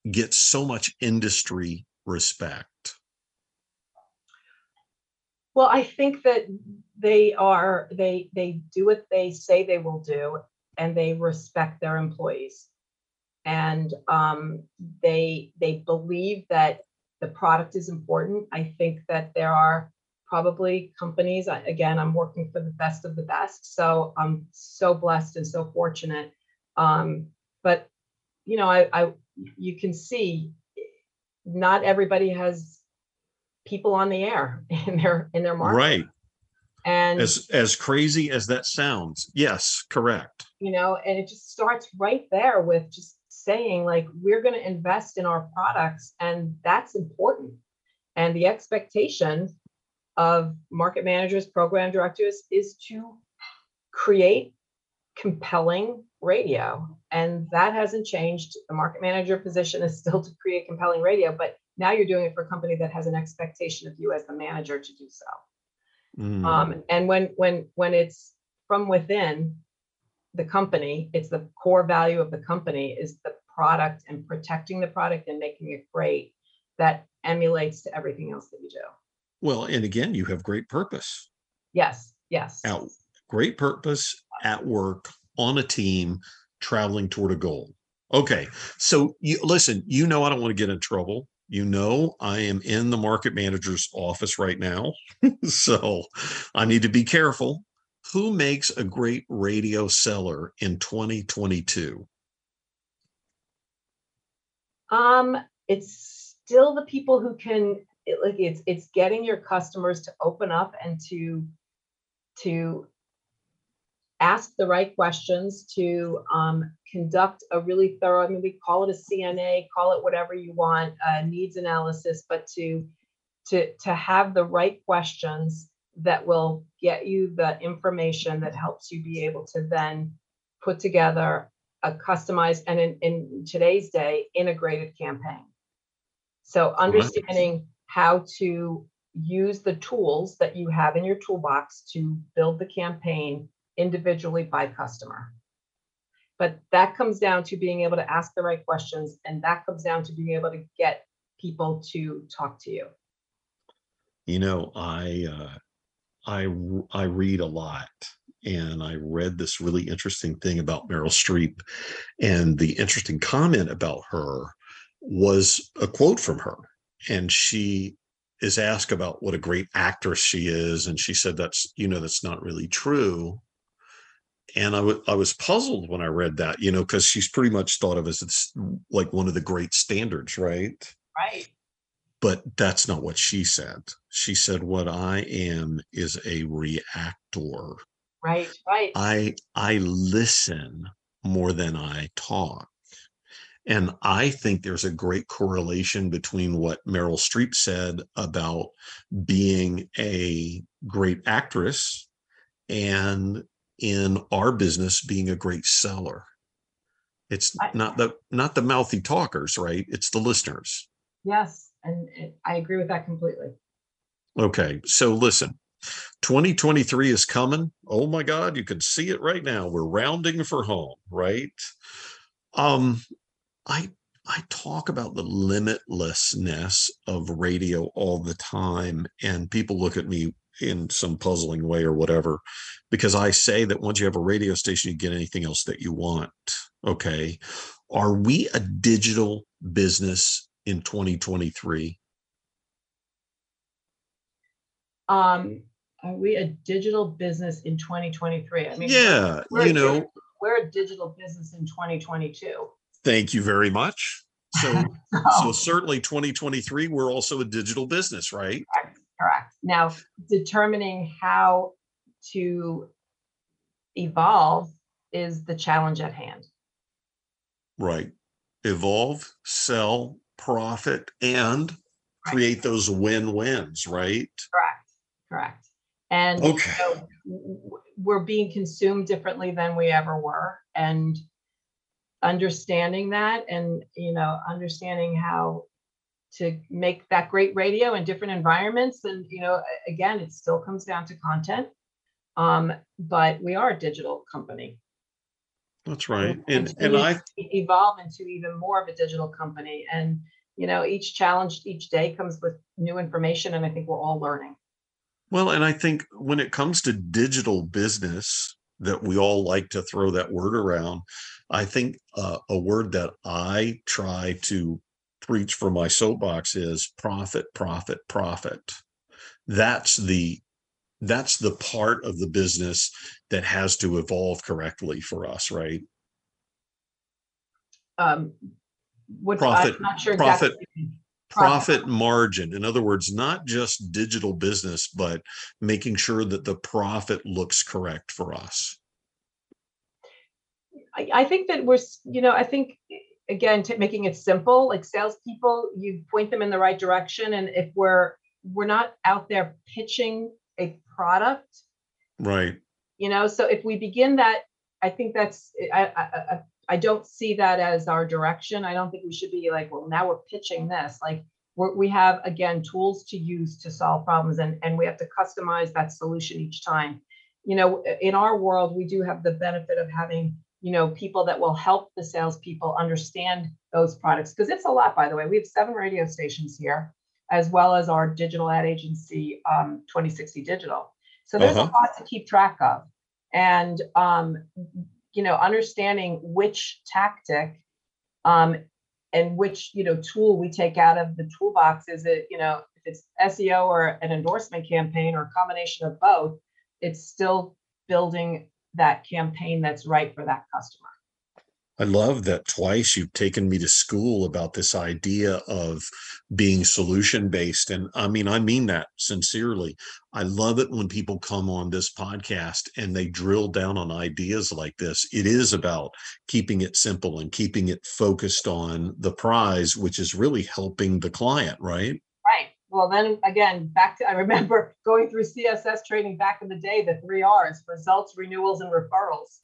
gets so much industry respect? Well, I think that they are they they do what they say they will do and they respect their employees and um, they they believe that the product is important. I think that there are probably companies. Again, I'm working for the best of the best, so I'm so blessed and so fortunate. Um, but you know, I, I you can see not everybody has people on the air <laughs> in their in their market. Right. And as as crazy as that sounds, yes, correct. You know, and it just starts right there with just saying like we're going to invest in our products and that's important. And the expectation of market managers program directors is to create compelling radio. And that hasn't changed. The market manager position is still to create compelling radio but now you're doing it for a company that has an expectation of you as the manager to do so. Mm. um, and when when when it's from within the company it's the core value of the company is the product and protecting the product and making it great that emulates to everything else that you do. Well and again you have great purpose. Yes yes. Out great purpose at work on a team traveling toward a goal. Okay so you listen you know i don't want to get in trouble. You know i am in the market manager's office right now. <laughs> So i need to be careful who makes a great radio seller in 2022? Um, it's still the people who can it, like it's it's getting your customers to open up and to to ask the right questions to um, conduct a really thorough i mean we call it a cna call it whatever you want uh, needs analysis but to to to have the right questions that will get you the information that helps you be able to then put together a customized and in, in today's day integrated campaign. So understanding how to use the tools that you have in your toolbox to build the campaign individually by customer. But that comes down to being able to ask the right questions and that comes down to being able to get people to talk to you. You know i uh I I read a lot and I read this really interesting thing about Meryl Streep and the interesting comment about her was a quote from her and she is asked about what a great actress she is and she said that's you know that's not really true and I, w- I was puzzled when I read that, you know, because she's pretty much thought of as like one of the great standards, right? Right but that's not what she said. She said, "What I am is a reactor." Right, right. I I listen more than I talk. And I think there's a great correlation between what Meryl Streep said about being a great actress and in our business being a great seller. It's not the not the mouthy talkers, right? It's the listeners. Yes, and it, I agree with that completely. Okay, so listen, 2023 is coming. Oh my God, you can see it right now. We're rounding for home, right? Um, I I talk about the limitlessness of radio all the time, and people look at me in some puzzling way or whatever, because I say that once you have a radio station, you get anything else that you want. Okay. Are we a digital business in 2023? Um, are we a digital business in 2023? I mean, yeah, you know, we're a digital business in 2022. Thank you very much. So, so, <laughs> so certainly 2023, we're also a digital business, right? Correct. Correct. Now, determining how to evolve is the challenge at hand. Right. Evolve, sell, profit, and create those win-wins, right? Correct. Correct. And Okay. w- we're being consumed differently than we ever were. And understanding that and, you know, understanding how to make that great radio in different environments. And, you know, again, it still comes down to content. Um, but we are a digital company. That's right. and And and I evolve into even more of a digital company. And, you know, each challenge each day comes with new information. And I think we're all learning. well, and I think when it comes to digital business, that we all like to throw that word around. I think uh, a word that I try to preach from my soapbox is profit, profit, profit. That's the that's the part of the business that has to evolve correctly for us, right? um, which Profit- I'm not sure profit- exactly. profit margin in other words not just digital business but making sure that the profit looks correct for us I, I think that we're, you know, I think again, to making it simple, like salespeople, you point them in the right direction, and if we're we're not out there pitching a product, right you know, so if we begin that, I think that's I I, I, don't see that as our direction. I don't think we should be like, well, now we're pitching this. Like we're, we have again tools to use to solve problems, and and we have to customize that solution each time. You know, in our world, we do have the benefit of having you know people that will help the salespeople understand those products because it's a lot. By the way, we have seven radio stations here, as well as our digital ad agency, um, 2060 Digital. So there's Uh-huh. a lot to keep track of, and um, you know, understanding which tactic um, and which you know tool we take out of the toolbox. Is it you know if it's SEO or an endorsement campaign or a combination of both? It's still building that campaign that's right for that customer. I love that twice you've taken me to school about this idea of being solution based and i mean i mean that sincerely i love it when people come on this podcast and they drill down on ideas like this it is about keeping it simple and keeping it focused on the prize which is really helping the client right Right. Well, then again, back to I remember <laughs> going through CSS training back in the day, the three R's: results, renewals, and referrals.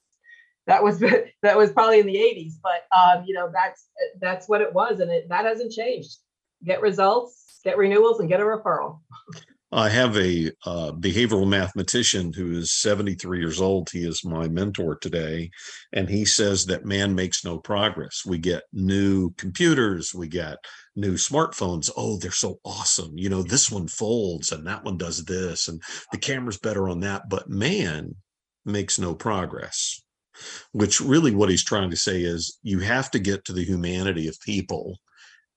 That was <laughs> that was probably in the 80s, but um, you know that's that's what it was, and it that hasn't changed. Get results, get renewals, and get a referral. I have a uh, behavioral mathematician who is 73 years old. He is my mentor today. And he says that man makes no progress. We get new computers, we get new smartphones. Oh, they're so awesome. You know, this one folds and that one does this, and the camera's better on that. But man makes no progress, which really what he's trying to say is you have to get to the humanity of people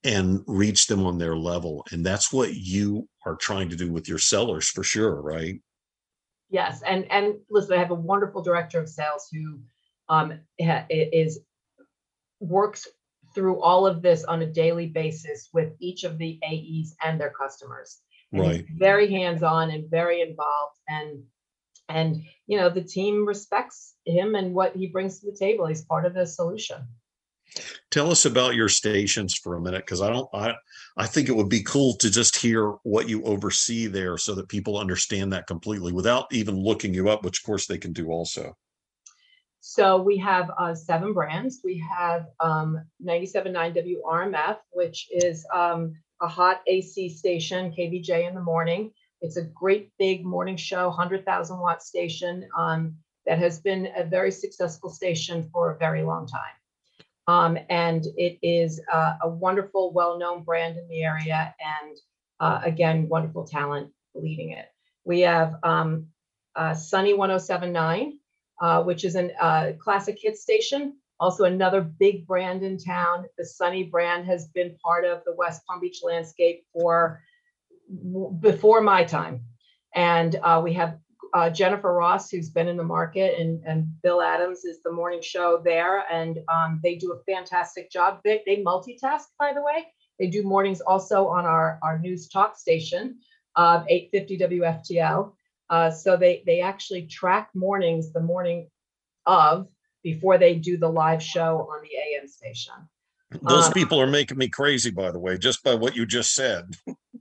and reach them on their level. And that's what you are trying to do with your sellers for sure, right? Yes, and and listen, I have a wonderful director of sales who um, is works through all of this on a daily basis with each of the AEs and their customers. And Right. very hands-on and very involved, and and you know the team respects him and what he brings to the table. He's part of the solution. Tell us about your stations for a minute, because I don't I I think it would be cool to just hear what you oversee there so that people understand that completely without even looking you up, which of course they can do also. So we have uh, seven brands. We have um, 97.9 WRMF, which is um, a hot AC station, KVJ in the morning. It's a great big morning show, 100,000 watt station um, that has been a very successful station for a very long time. Um, and it is uh, a wonderful, well known brand in the area. And uh, again, wonderful talent leading it. We have um, uh, Sunny 1079 uh, which is a uh, classic hit station. Also, another big brand in town. The Sunny brand has been part of the West Palm Beach landscape for w- before my time. And uh, we have uh, Jennifer Ross, who's been in the market, and, and Bill Adams is the morning show there. And um, they do a fantastic job. They, they multitask, by the way. They do mornings also on our, our news talk station, uh, 850 WFTL. Uh, so they they actually track mornings, the morning of before they do the live show on the AM station. Those Um, people are making me crazy, by the way, just by what you just said.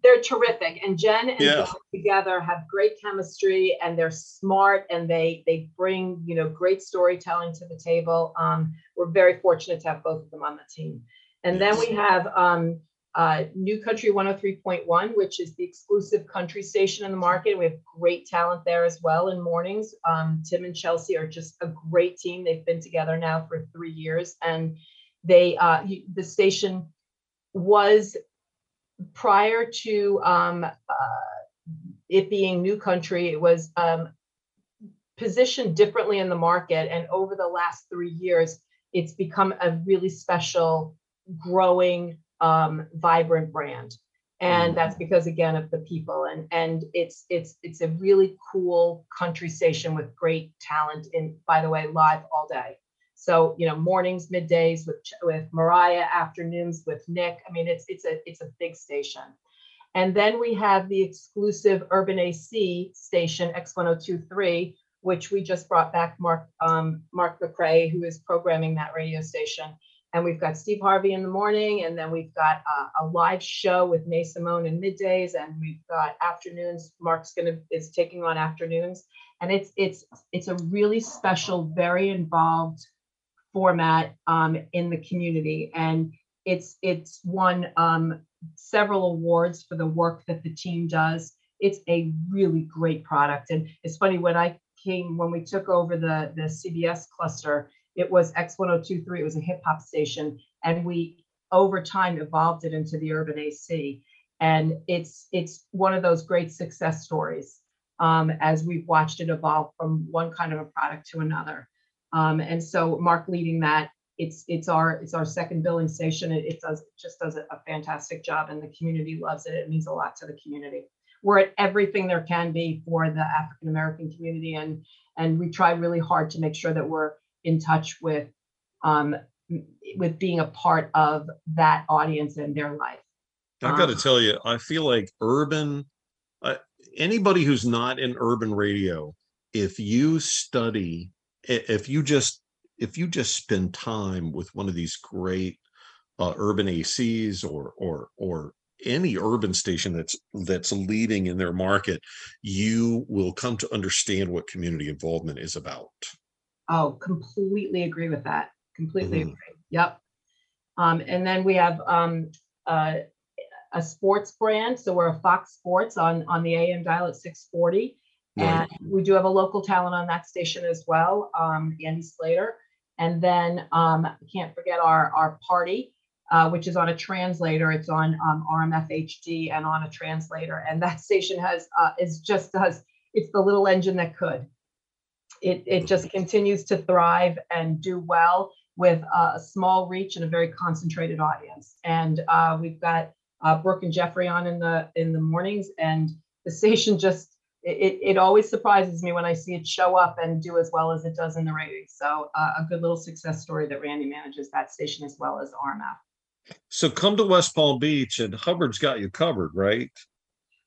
They're terrific. And jen and Yeah. Together have great chemistry and they're smart and they they bring you know great storytelling to the table. Um, we're very fortunate to have both of them on the team. And then we have um, uh, new country 103.1 which is the exclusive country station in the market. We have great talent there as well in mornings. Um, tim and chelsea are just a great team. They've been together now for three years and they uh, the station was prior to um, uh, it being new country, it was um, positioned differently in the market. And over the last three years, it's become a really special, growing, um, vibrant brand. And that's because again of the people and and it's it's it's a really cool country station with great talent in by the way live all day so you know mornings middays with with mariah afternoons with nick i mean it's it's a it's a big station. And then we have the exclusive urban ac station x1023 which we just brought back mark um, mark mccrae who is programming that radio station. And we've got steve harvey in the morning and then we've got a live show with may simone in middays and we've got afternoons. Mark's gonna is taking on afternoons. And it's it's it's a really special very involved format um, in the community. And it's it's won um, several awards for the work that the team does. It's a really great product. And it's funny when i came when we took over the the cbs cluster it was x1023 it was a hip hop station. And we over time evolved it into the urban ac and it's it's one of those great success stories um, as we've watched it evolve from one kind of a product to another um, and so Mark leading that, it's it's our it's our second billing station. It, it does it just does a, a fantastic job, and the community loves it. It means a lot to the community. We're at everything there can be for the African American community, and and we try really hard to make sure that we're in touch with um, with being a part of that audience and their life. I've got to Um, tell you, I feel like urban, uh, anybody who's not in urban radio, if you study, if you just, if you just spend time with one of these great uh, urban ACs or, or, or any urban station that's, that's leading in their market, you will come to understand what community involvement is about. Oh, completely agree with that. Completely Mhm. agree. Yep. Um, and then we have um, uh, a sports brand. So we're a Fox Sports on on the AM dial at 640. Right. And we do have a local talent on that station as well, um, Andy Slater. And then um, I can't forget our our party, uh, which is on a translator. It's on um, RMF HD and on a translator. And that <laughs> station has uh, is just does it's the little engine that could. It it just continues to thrive and do well with a small reach and a very concentrated audience. And uh, we've got uh, Brooke and Jeffrey on in the in the mornings, and the <laughs> station just it, it, always surprises me when I see it show up and do as well as it does in the ratings. So uh, a good little success story that Randy manages that station as well as RMF. So come to West Palm Beach and Hubbard's got you covered, right?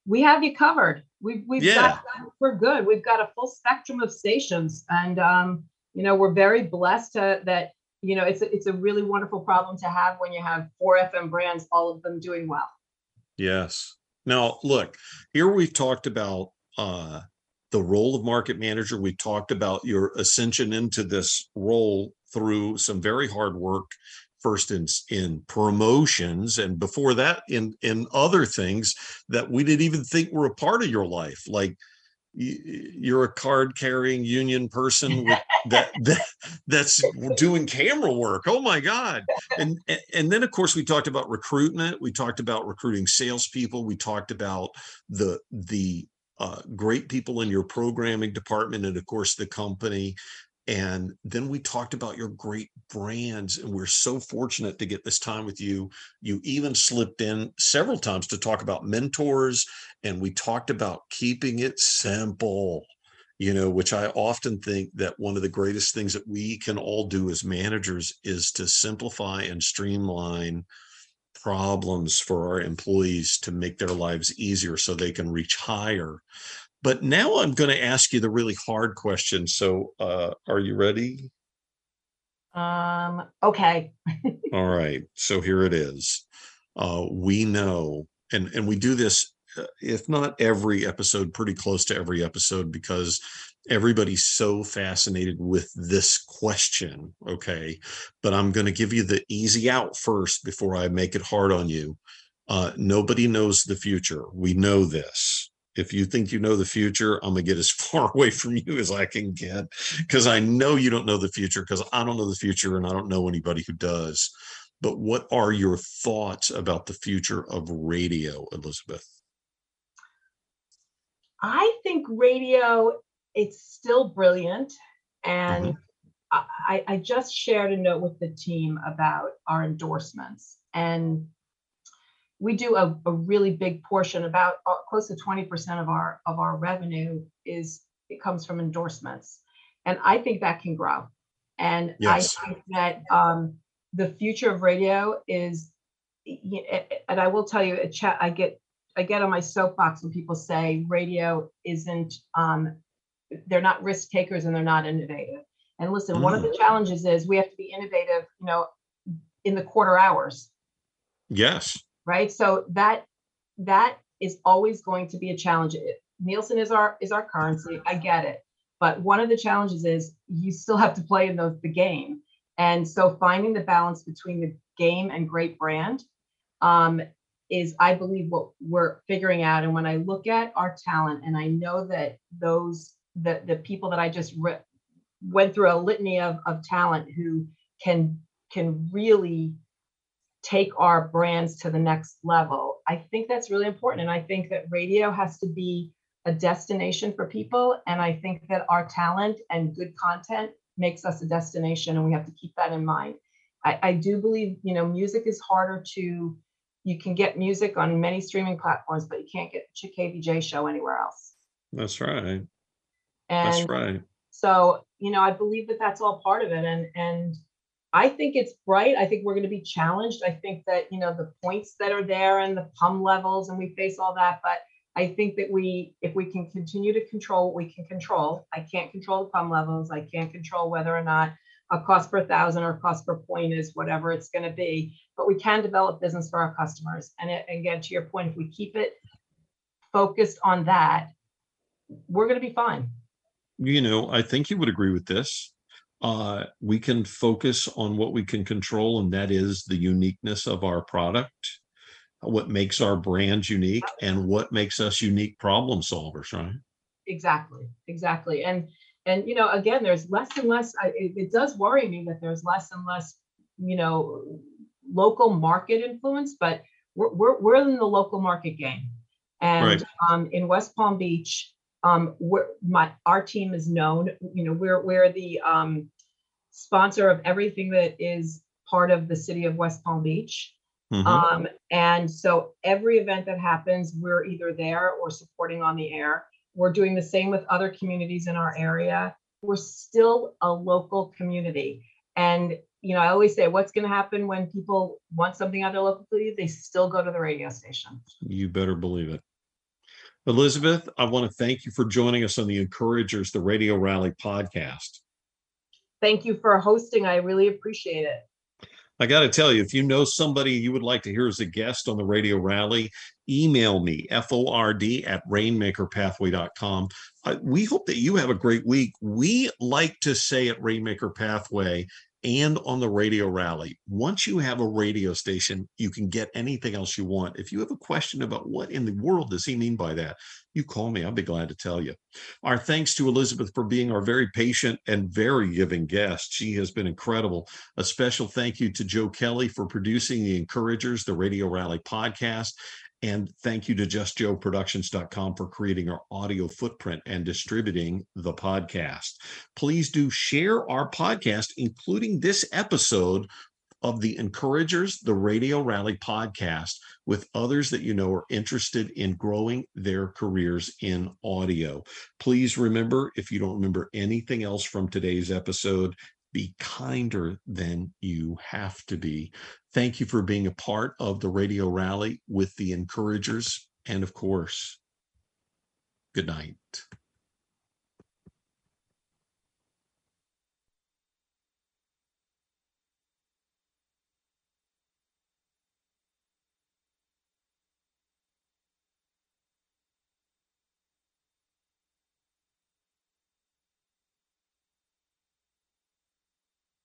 We have you covered. We've we've Yeah. got we're good. We've got a full spectrum of stations, and um, you know we're very blessed to, that you know it's a, it's a really wonderful problem to have when you have four FM brands, all of them doing well. Yes. Now, look, here we've talked about uh the role of market manager. We talked about your ascension into this role through some very hard work, first in in promotions, and before that in in other things that we didn't even think were a part of your life, like you're a card carrying union person with <laughs> that, that that's doing camera work. Oh my God and and then of course we talked about recruitment we talked about recruiting salespeople we talked about the the uh, great people in your programming department and of course the company and then we talked about your great brands and we're so fortunate to get this time with you. You even slipped in several times to talk about mentors and we talked about keeping it simple you know which i often think that one of the greatest things that we can all do as managers is to simplify and streamline problems for our employees to make their lives easier so they can reach higher But now I'm going to ask you the really hard question. So, uh, are you ready? Um, okay. <laughs> All right. So here it is. Uh, we know, and and we do this, uh, if not every episode, pretty close to every episode, because everybody's so fascinated with this question. Okay, but I'm going to give you the easy out first before I make it hard on you. Uh, nobody knows the future. We know this if you think you know the future, I'm gonna get as <laughs> far away from you as I can get because I know you don't know the future because I don't know the future and I don't know anybody who does. But what are your thoughts about the future of radio, Elizabeth? I think radio, it's still brilliant. And mm-hmm. I, I just shared a note with the team about our endorsements. And we do a, a really big portion, about uh, close to 20% of our of our revenue is it comes from endorsements. And I think that can grow. And yes. I think that um, the future of radio is, and I will tell you, a chat I get I get on my soapbox when people say radio isn't um, they're not risk takers and they're not innovative. And listen, mm. one of the mm. challenges is we have to be innovative, you know, in the quarter hours. Yes right? So that that is always going to be a challenge. Nielsen is our is our currency. I get it, but one of the challenges is you still have to play in those the game, and so finding the balance between the game and great brand um, is, I believe, what we're figuring out. And when I look at our talent, and I know that those the the people that I just re- went through a litany of of talent who can can really take our brands to the next level. I think that's really important. And I think that radio has to be a destination for people. And I think that our talent and good content makes us a destination. And we have to keep that in mind. I, I do believe, you know, music is harder to, you can get music on many streaming platforms, but you can't get the KVJ show anywhere else. That's right. And that's right. So, you know, I believe that that's all part of it. And, and, I think it's bright. I think we're going to be challenged. I think that, you know, the points that are there and the PUM levels, and we face all that. But I think that we, if we can continue to control what we can control, I can't control the PUM levels. I can't control whether or not a cost per thousand or cost per point is whatever it's going to be. But we can develop business for our customers. And it, again, to your point, if we keep it focused on that, we're going to be fine. You know, I think you would agree with this uh, we can focus on what we can control, and that is the uniqueness of our product, what makes our brand unique, and what makes us unique problem solvers, right? Exactly, exactly. And and you know, again, there's less and less. I, it, it does worry me that there's less and less, you know, local market influence, but we're we're, we're in the local market game, and right. um, in West Palm Beach, um, we're, my our team is known. You know, we're we're the um, sponsor of everything that is part of the city of West Palm Beach. Mm-hmm. Um, and so every event that happens, we're either there or supporting on the air. We're doing the same with other communities in our area. We're still a local community. And you know, I always say, what's going to happen when people want something out of their local community? They still go to the radio station. You better believe it. Elizabeth, I want to thank you for joining us on the Encouragers, the Radio Rally podcast. Thank you for hosting. I really appreciate it. I got to tell you, if you know somebody you would like to hear as a guest on the Radio Rally, email me, FORD at rainmakerpathway.com. Uh, we hope that you have a great week. We like to say at Rainmaker Pathway, and on the radio rally. Once you have a radio station, you can get anything else you want. If you have a question about what in the world does he mean by that, you call me. I'll be glad to tell you. Our thanks to Elizabeth for being our very patient and very giving guest. She has been incredible. A special thank you to Joe Kelley for producing the Encouragers, the Radio Rally podcast. And thank you to justjoeproductions.com for creating our audio footprint and distributing the podcast. Please do share our podcast, including this episode of the Encouragers, the Radio Rally podcast, with others that you know are interested in growing their careers in audio. Please remember, if you don't remember anything else from today's episode, be kinder than you have to be. Thank you for being a part of the radio rally with the encouragers. And of course, Good night.